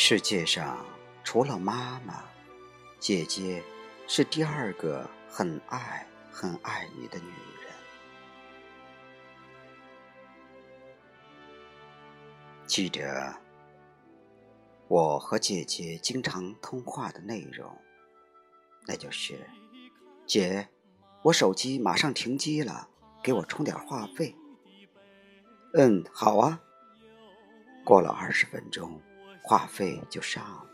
世界上除了妈妈，姐姐是第二个很爱、很爱你的女人。记得我和姐姐经常通话的内容，那就是：“姐，我手机马上停机了，给我充点话费。”“嗯，好啊。”过了二十分钟。话费就上了。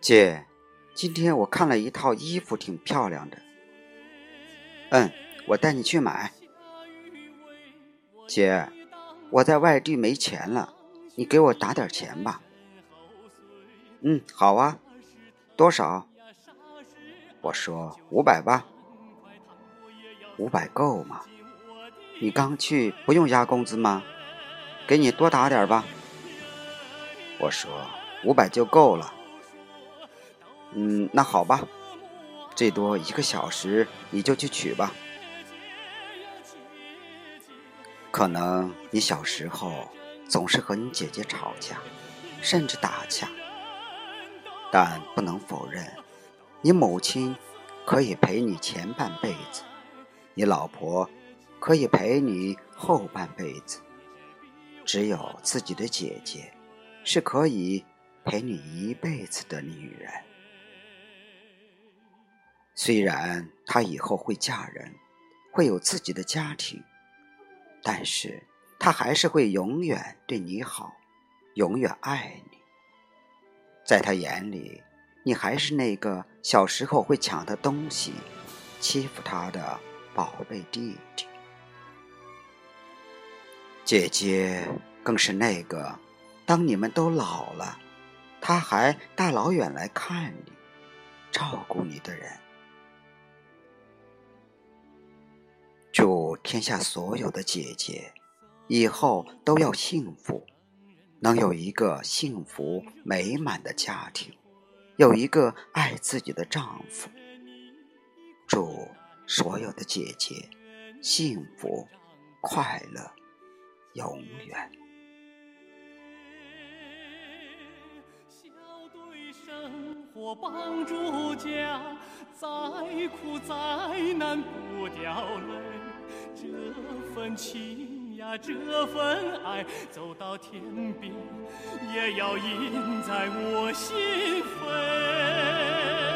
姐，今天我看了一套衣服，挺漂亮的。嗯，我带你去买。姐，我在外地没钱了，你给我打点钱吧。嗯，好啊。多少？我说五百吧。五百够吗？你刚去，不用压工资吗？给你多打点吧。我说五百就够了。嗯，那好吧，最多一个小时，你就去取吧。可能你小时候总是和你姐姐吵架，甚至打架，但不能否认，你母亲可以陪你前半辈子，你老婆可以陪你后半辈子，只有自己的姐姐。是可以陪你一辈子的女人。虽然她以后会嫁人，会有自己的家庭，但是她还是会永远对你好，永远爱你。在她眼里，你还是那个小时候会抢她东西、欺负她的宝贝弟弟。姐姐更是那个。当你们都老了，他还大老远来看你、照顾你的人。祝天下所有的姐姐以后都要幸福，能有一个幸福美满的家庭，有一个爱自己的丈夫。祝所有的姐姐幸福、快乐，永远。生活帮助家，再苦再难不掉泪。这份情呀，这份爱，走到天边也要印在我心扉。